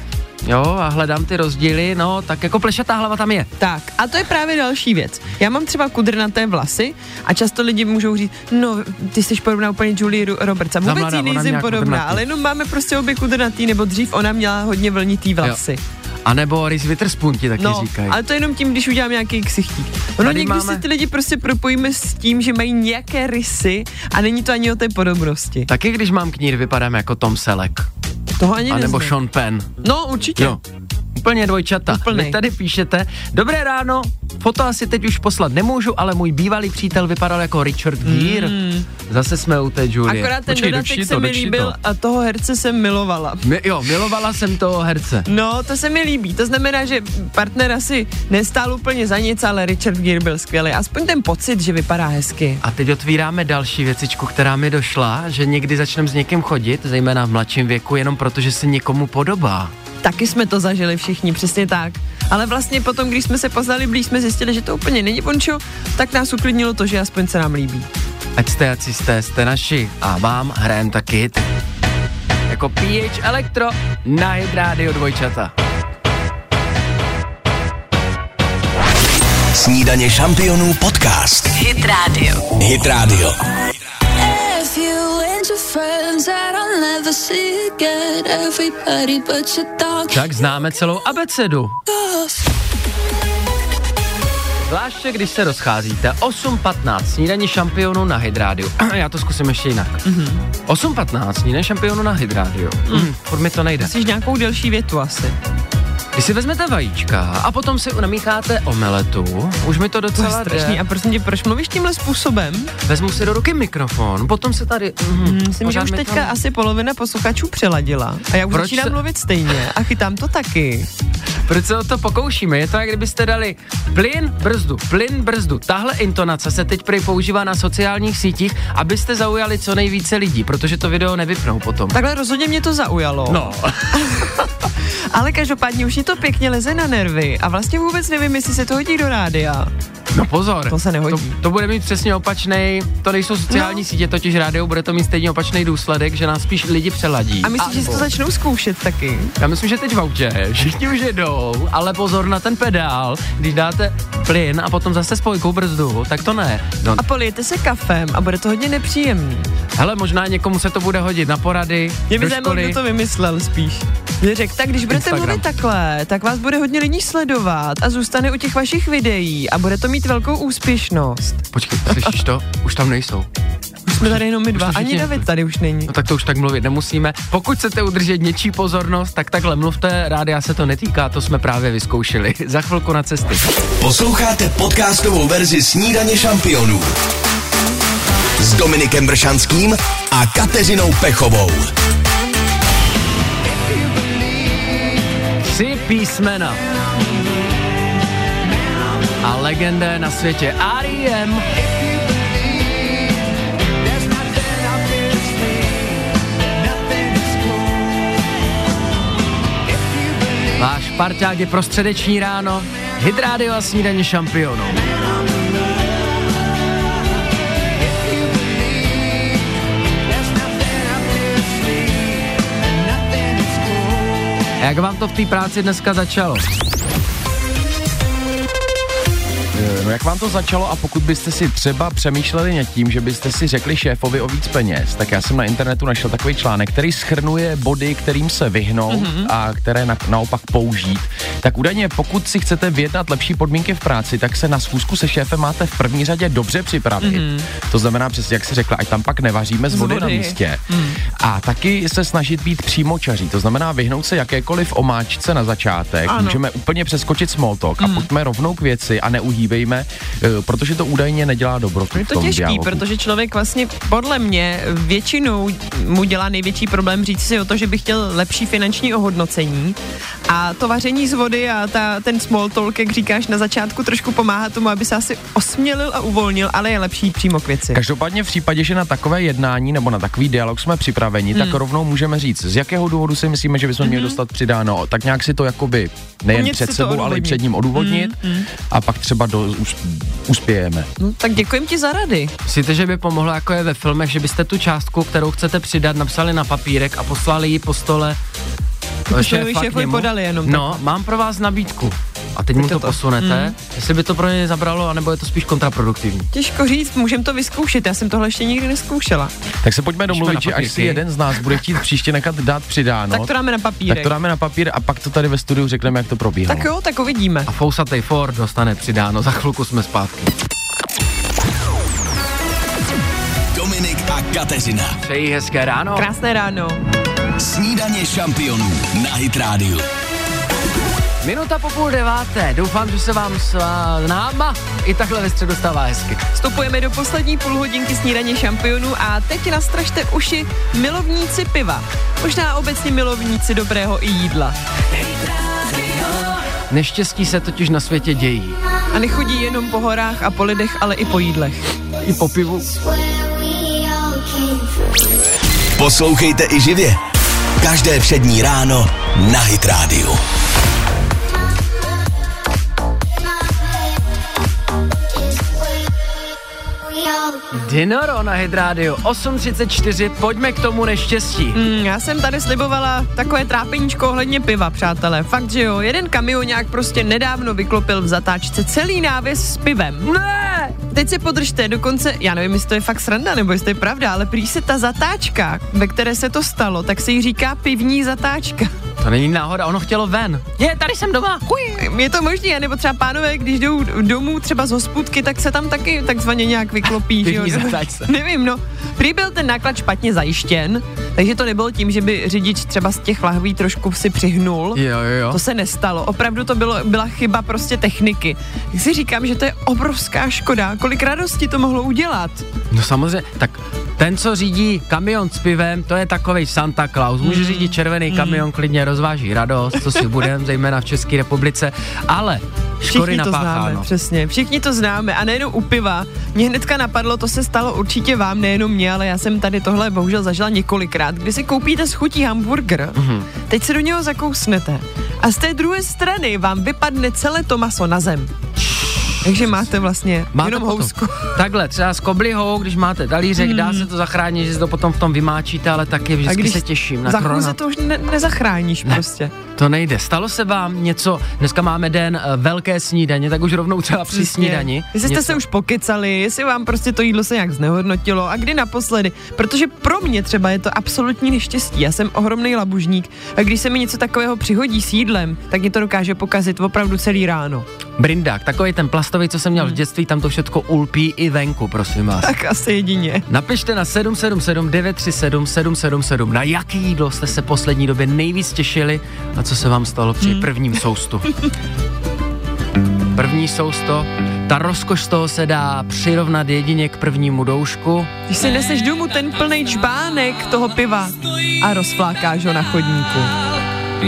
jo, a hledám ty rozdíly, no, tak jako plešatá hlava tam je. Tak, a to je právě další věc. Já mám třeba kudrnaté vlasy a často lidi můžou říct, no, ty jsi podobná úplně Julie Ro- Roberts. A vůbec mladá, jí nejsem podobná, kudrnatý. ale jenom máme prostě obě kudrnatý, nebo dřív ona měla hodně vlnitý vlasy. A nebo Reese Witherspoon ti taky No, říkají. ale to jenom tím, když udělám nějaký ksichtík. Ono Tady někdy máme- si ty lidi prostě propojíme s tím, že mají nějaké rysy a není to ani o té podobnosti. Taky když mám knír, vypadám jako Tom Selleck. Toho ani A nebo. Sean Penn. No, určitě. Jo. Úplně dvojčata. Úplnej. Vy tady píšete, dobré ráno, foto asi teď už poslat nemůžu, ale můj bývalý přítel vypadal jako Richard Gere. Zase jsme u té Julie. Akorát ten Počkej, dodatek dočti se to, mi líbil to. a toho herce jsem milovala. Mi, jo, milovala jsem toho herce. No, to se mi líbí. To znamená, že partner asi nestál úplně za nic, ale Richard Gere byl skvělý. Aspoň ten pocit, že vypadá hezky. A teď otvíráme další věcičku, která mi došla, že někdy začneme s někým chodit, zejména v mladším věku, jenom proto, že se někomu podobá. Taky jsme to zažili všichni, přesně tak. Ale vlastně potom, když jsme se poznali blíž, jsme zjistili, že to úplně není pončo, tak nás uklidnilo to, že aspoň se nám líbí. Ať jste, ať jste, jste naši. A vám hrajem taky jako PH Elektro na Hit Radio dvojčata. Snídaně šampionů podcast. Hit Radio. Hit Radio. If you and your friends that I'll never see again, everybody but your dog. Tak známe celou abecedu. Zvláště, když se rozcházíte. 8.15, snídaní šampionu na Hydrádiu. Já to zkusím ještě jinak. Mm-hmm. 8.15, snídaní šampionu na Hydrádiu. Mm. Furt mi to nejde. Jsi nějakou delší větu asi. Když si vezmete vajíčka a potom si namícháte omeletu, už mi to To je docela strašný. jde. A prosím tě, proč mluvíš tímhle způsobem? Vezmu si do ruky mikrofon, potom se tady... Mm, Hmm, myslím, že už mi teďka asi polovina posluchačů přeladila. A já už Proč začínám se- mluvit stejně a chytám to taky. Proč se o to pokoušíme? Je to, jak kdybyste dali plyn, brzdu, plyn, brzdu. Tahle intonace se teď prý používá na sociálních sítích, abyste zaujali co nejvíce lidí, protože to video nevypnou potom. Takhle rozhodně mě to zaujalo. No, Ale každopádně už mě to pěkně leze na nervy a vlastně vůbec nevím, jestli se to hodí do rádia. no pozor. To se nehodí. To, to bude mít přesně opačný, to nejsou sociální No. sítě, totiž rádio bude to mít stejně opačný důsledek, že nás spíš lidi přeladí. A myslíš, že si to začnou zkoušet taky? Já myslím, že teď v autě všichni už jedou, ale pozor na ten pedál, když dáte plyn a potom zase spojkou brzdu, tak to ne. No, A polijete se kafem a bude to hodně nepříjemný. hele, možná někomu se to bude hodit na porady, Mě by zajímalo, kdo to vymyslel spíš. Mě řekl, tak když budete Instagram. mluvit takhle, tak vás bude hodně lidí sledovat a zůstane u těch vašich videí a bude to mít velkou úspěšnost. Počkej, slyšíš to? Už tam nejsou. Už jsme tady jenom my dva, ani David tady už není. No tak to už tak mluvit nemusíme. Pokud chcete udržet něčí pozornost, tak takhle mluvte, rádia se to netýká, to jsme právě vyzkoušeli. Za chvilku na cesty. Posloucháte podcastovou verzi Snídaně šampionů s Dominikem Bršanským a Kateřinou Pechovou. Písmena. A legenda je na světě R.E.M. Váš parťák je prostředeční ráno, Hydrádio a snídaně šampionu. Jak vám to v té práci dneska začalo? Eh, No jak vám to začalo a pokud byste si třeba přemýšleli nad tím, že byste si řekli šéfovi o víc peněz, tak já jsem na internetu našel takový článek, který schrnuje body, kterým se vyhnout mm-hmm. a které na, naopak použít. Tak údajně, pokud si chcete vyjednat lepší podmínky v práci, tak se na schůzku se šéfem máte v první řadě dobře připravit. Mm-hmm. To znamená přesně, jak si řekla, ať tam pak nevaříme z vody, vody. na místě. Mm. A taky se snažit být přímočaří, to znamená vyhnout se jakékoliv omáčce na začátek. Ano. Můžeme úplně přeskočit small talk a pojďme rovnou k věci a neuhýbejme, eh, protože to údajně nedělá dobrotu. Je to těžký, dialogu. protože člověk vlastně podle mě většinou mu dělá největší problém říct si o to, že by chtěl lepší finanční ohodnocení a to vaření z vody a ta, ten small talk, jak říkáš na začátku, trošku pomáhá tomu, aby se asi osmělil a uvolnil, ale je lepší přímo k věci. Každopádně v případě, že na takové jednání nebo na takový dialog jsme připraveni, tak Hmm. rovnou můžeme říct, z jakého důvodu si myslíme, že bychom měli dostat přidáno. Tak nějak si to jakoby nejen Umět před sebou, ale i před ním odůvodnit Hmm, a pak třeba do, us, uspějeme. No, tak děkujem ti za rady. Myslíte, že by pomohlo, jako je ve filmech, že byste tu částku, kterou chcete přidat, napsali na papírek a poslali ji po stole šéfa šéfovi podali jenom No, takhle. mám pro vás nabídku. A teď mu to, to. posunete, Mm. jestli by to pro ně zabralo, anebo je to spíš kontraproduktivní. Těžko říct, můžeme to vyzkoušet, já jsem tohle ještě nikdy neskoušela. Tak se pojďme domluvit, na že až si jeden z nás bude chtít příště nechat dát přidáno, tak to dáme na papírek. tak to dáme na papír a pak to tady ve studiu řekneme, jak to probíhalo. tak jo, tak uvidíme. A fousatej Ford dostane přidáno, za chvilku jsme zpátky. Dominik a Kateřina. Přeji hezké ráno. Krásné ráno. Snídaně šampionů na Hit Radio. Minuta po půl deváté. Doufám, že se vám s náma i takhle ve středu stává hezky. Vstupujeme do poslední půlhodinky snídaně šampionů a teď nastražte uši milovníci piva. Možná obecně milovníci dobrého i jídla. Neštěstí se totiž na světě dějí. A nechodí jenom po horách a po lidech, ale i po jídlech. I po pivu. Poslouchejte i živě. Každé všední ráno na Hit Radio. Dinoro na Hit Radio 8.34, pojďme k tomu neštěstí. Hmm, já jsem tady slibovala takové trápeníčko ohledně piva, přátelé. Fakt, že jo, jeden kamionák prostě nedávno vyklopil v zatáčce celý návěs s pivem. Ne! Teď se podržte, dokonce, já nevím, jestli to je fakt sranda, nebo jestli to je pravda, ale prý se ta zatáčka, ve které se to stalo, tak se jí říká pivní zatáčka. To není náhoda, ono chtělo ven. Je, tady jsem doma. Je to možné, nebo třeba pánové, když jdou domů třeba z hospůdky, tak se tam taky takzvaně nějak vyklopí. že jo? Nevím, no. Prý byl ten náklad špatně zajištěn, takže to nebylo tím, že by řidič třeba z těch lahví trošku si přihnul. Jo, jo, jo. To se nestalo. Opravdu to bylo, byla chyba prostě techniky. Tak si říkám, že to je obrovská škoda. Kolik radosti to mohlo udělat? No samozřejmě, tak ten, co řídí kamion s pivem, to je takový Santa Claus. Může Mm. řídit červený kamion, klidně rozváží radost, co si budeme, zejména v České republice, ale škody Všichni to známe, přesně. Všichni to známe a nejenom u piva. Mě hnedka napadlo, to se stalo určitě vám, nejenom mě, ale já jsem tady tohle bohužel zažila několikrát, kdy si koupíte z chutí hamburger, Mhm. teď se do něho zakousnete a z té druhé strany vám vypadne celé to maso na zem. Takže máte vlastně Máte jenom potom. housku. Takhle, třeba s koblihou, když máte talířek, Hmm. dá se to zachránit, že si to potom v tom vymáčíte, ale taky vždycky se těším na za korona. to už ne- nezachráníš Ne. prostě. To nejde. Stalo se vám něco, dneska máme den eh, velké snídaně, tak už rovnou třeba při Přesně. snídani. Jestli jste něco. se už pokecali, jestli vám prostě to jídlo se nějak znehodnotilo a kdy naposledy. Protože pro mě třeba je to absolutní neštěstí. Já jsem ohromný labužník a když se mi něco takového přihodí s jídlem, tak mě to dokáže pokazit opravdu celý ráno. Brindák, takový ten plastový, co jsem měl v dětství, tam to všechno ulpí i venku, prosím vás. Tak asi jedině. Napište na 777 937 777, na jaký jídlo jste se poslední době nejvíc těšili a co se vám stalo při prvním soustu. První sousto, ta rozkoš z toho se dá přirovnat jedině k prvnímu doušku. Když si neseš domů ten plný čbánek toho piva a rozflákáš ho na chodníku.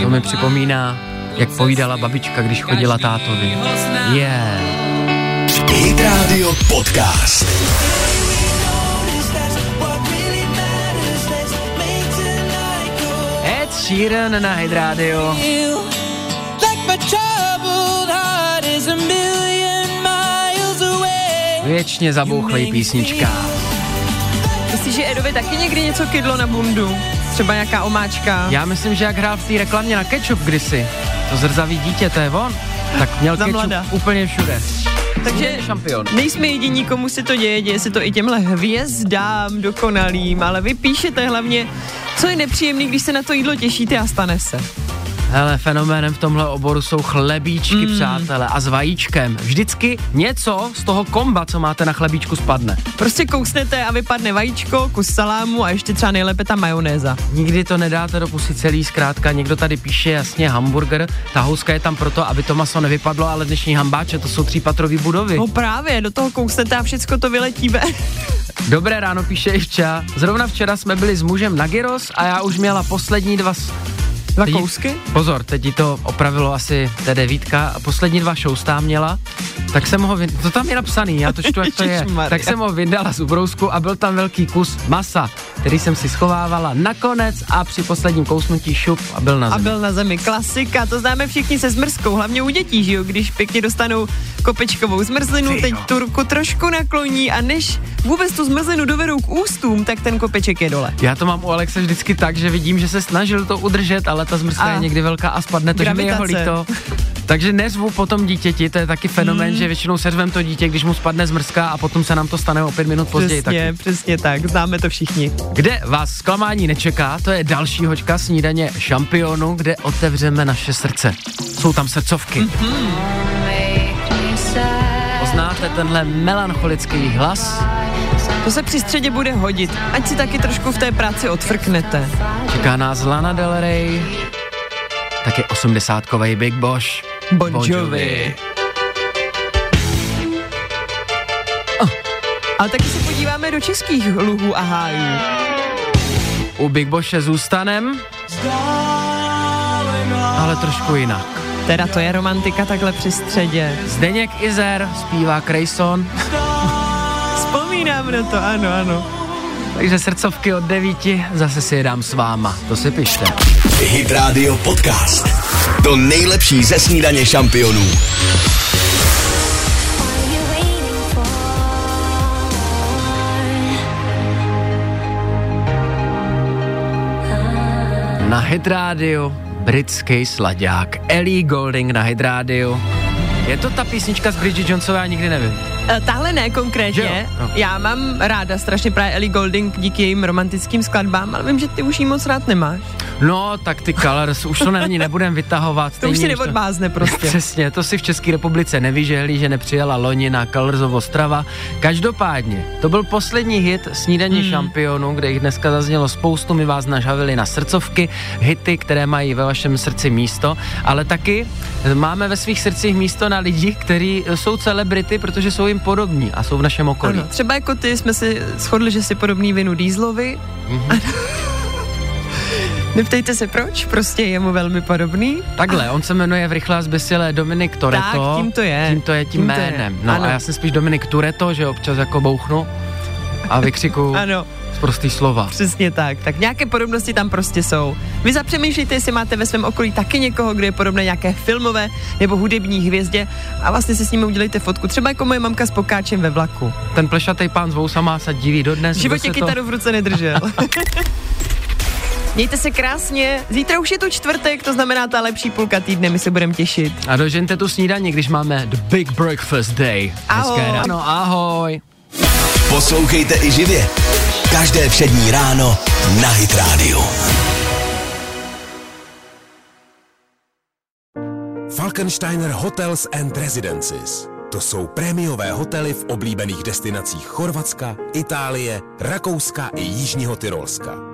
To mi připomíná, jak povídala babička, když chodila tátovi. Je. Yeah. Hit Radio Podcast. Ed Sheeran na Hit Radio. Věčně zabouchlej písnička. Myslíš, že Edovi taky někdy něco kydlo na bundu? Třeba nějaká omáčka? Já myslím, že jak hrál v té reklamě na ketchup kdysi, to zrzavý dítě, to je on, tak měl ketchup mlada. úplně všude. Takže šampion. nejsme jediní, komu se to děje, děje se to i těmhle hvězdám dokonalým, ale vy píšete hlavně, co je nepříjemný, když se na to jídlo těšíte a stane se. Hele, fenoménem v tomhle oboru jsou chlebíčky, mm. přátelé, a s vajíčkem. Vždycky něco z toho komba, co máte na chlebíčku, spadne. Prostě kousnete a vypadne vajíčko, kus salámu a ještě třeba nejlépe ta majonéza. Nikdy to nedáte do pusy celý, zkrátka někdo tady píše jasně hamburger, ta houska je tam proto, aby to maso nevypadlo, ale dnešní hambáče, to jsou třípatrový budovy. No právě, do toho kousnete a všecko to vyletí ven. Dobré ráno, píše Ivča. Zrovna včera jsme byli s mužem na gyros a já už měla poslední dva Dva Teď- kousky? Pozor, teď jí to opravilo asi té devítka a poslední dva šoustá měla, tak jsem ho, vyn- to tam je napsaný, já to čtu, jak to je, tak jsem ho vyndala z ubrousku a byl tam velký kus masa, který jsem si schovávala nakonec a při posledním kousnutí šup a byl na A zemi. byl na zemi klasika, to známe všichni se zmrzkou, hlavně u dětí, že jo, když pěkně dostanou kopečkovou zmrzlinu, Ty teď jo. tu ruku trošku nakloní a než vůbec tu zmrzlinu dovedou k ústům, tak ten kopeček je dole. Já to mám u Alexe vždycky tak, že vidím, že se snažil to udržet, ale ta zmrzka A je někdy velká a spadne to, že mi je gravitace. líto. Takže nezvu potom dítěti, to je taky fenomén, Hmm. že většinou seřvem to dítě, když mu spadne zmrzka a potom se nám to stane o pět minut později přesně, taky. přesně tak, známe to všichni. Kde vás zklamání nečeká, to je další hoďka snídaně šampionu, kde otevřeme naše srdce. Jsou tam srdcovky. Poznáte tenhle melancholický hlas? To se při středě bude hodit, ať si taky trošku v té práci odfrknete. Čeká nás Lana Del Rey, taky osmdesátkovej Big Bosch. Bon Jovi. Ale taky se podíváme do českých luhů a hájů. U Big Bosche zůstanem, ale trošku jinak. Teda to je romantika takhle při středě. Zdeněk Izer zpívá Krejson, Vzpomínám na to, ano, ano. takže srdcovky od devíti zase si je dám s váma. To si pište. Hit Radio Podcast. To nejlepší ze snídaně šampionů. Radio britský sladák Ellie Golding na Hit Radio. Je to ta písnička z Bridget Jonesové, já nikdy nevím. E, Tahle ne konkrétně. No. Já mám ráda strašně právě Ellie Golding díky jejím romantickým skladbám, ale vím, že ty už jí moc rád nemáš. No, tak ty Colors, už to na ní nebudem vytahovat. To už si neodmázne prostě. Přesně, to si v České republice nevyžehlí, že nepřijela loni na Colorsovo Ostrava. Každopádně, to byl poslední hit Snídaní hmm. šampionů, kde jich dneska zaznělo spoustu, my vás nažavili na srdcovky, hity, které mají ve vašem srdci místo, ale taky máme ve svých srdcích místo na lidi, kteří jsou celebrity, protože jsou jim podobní a jsou v našem okolí. Ano, třeba jako ty jsme si shodli, že si podobný vinu Dieslovi. Mhm. Neptejte se proč, prostě je mu velmi podobný. Takhle, on se jmenuje v rychle a zběsile Dominik Toretto. Tak, tím to je. Tím to je tím, Tím to je. jménem. No Ano. a já jsem spíš Dominik Tureto, že občas jako bouchnu a vykřikuju Ano, z prostý slova. přesně tak. Tak nějaké podobnosti tam prostě jsou. Vy zapřemýšlejte, jestli máte ve svém okolí taky někoho, kdo je podobný nějaké filmové nebo hudební hvězdě a vlastně si s ním udělejte fotku. Třeba jako moje mamka s pokáčem ve vlaku. Ten plešatý pán s vousama se diví dodnes. V životě kytaru v ruce nedržel. Mějte se krásně. Zítra už je to čtvrtek, to znamená ta lepší půlka týdne, my se budeme těšit. A dožente tu snídaní, když máme The Big Breakfast Day. Ahoj. Hezké ráno, ahoj. Poslouchejte i živě. Každé přední ráno na Hit Radio. Falkensteiner Hotels and Residences. To jsou prémiové hotely v oblíbených destinacích Chorvatska, Itálie, Rakouska i Jižního Tyrolska.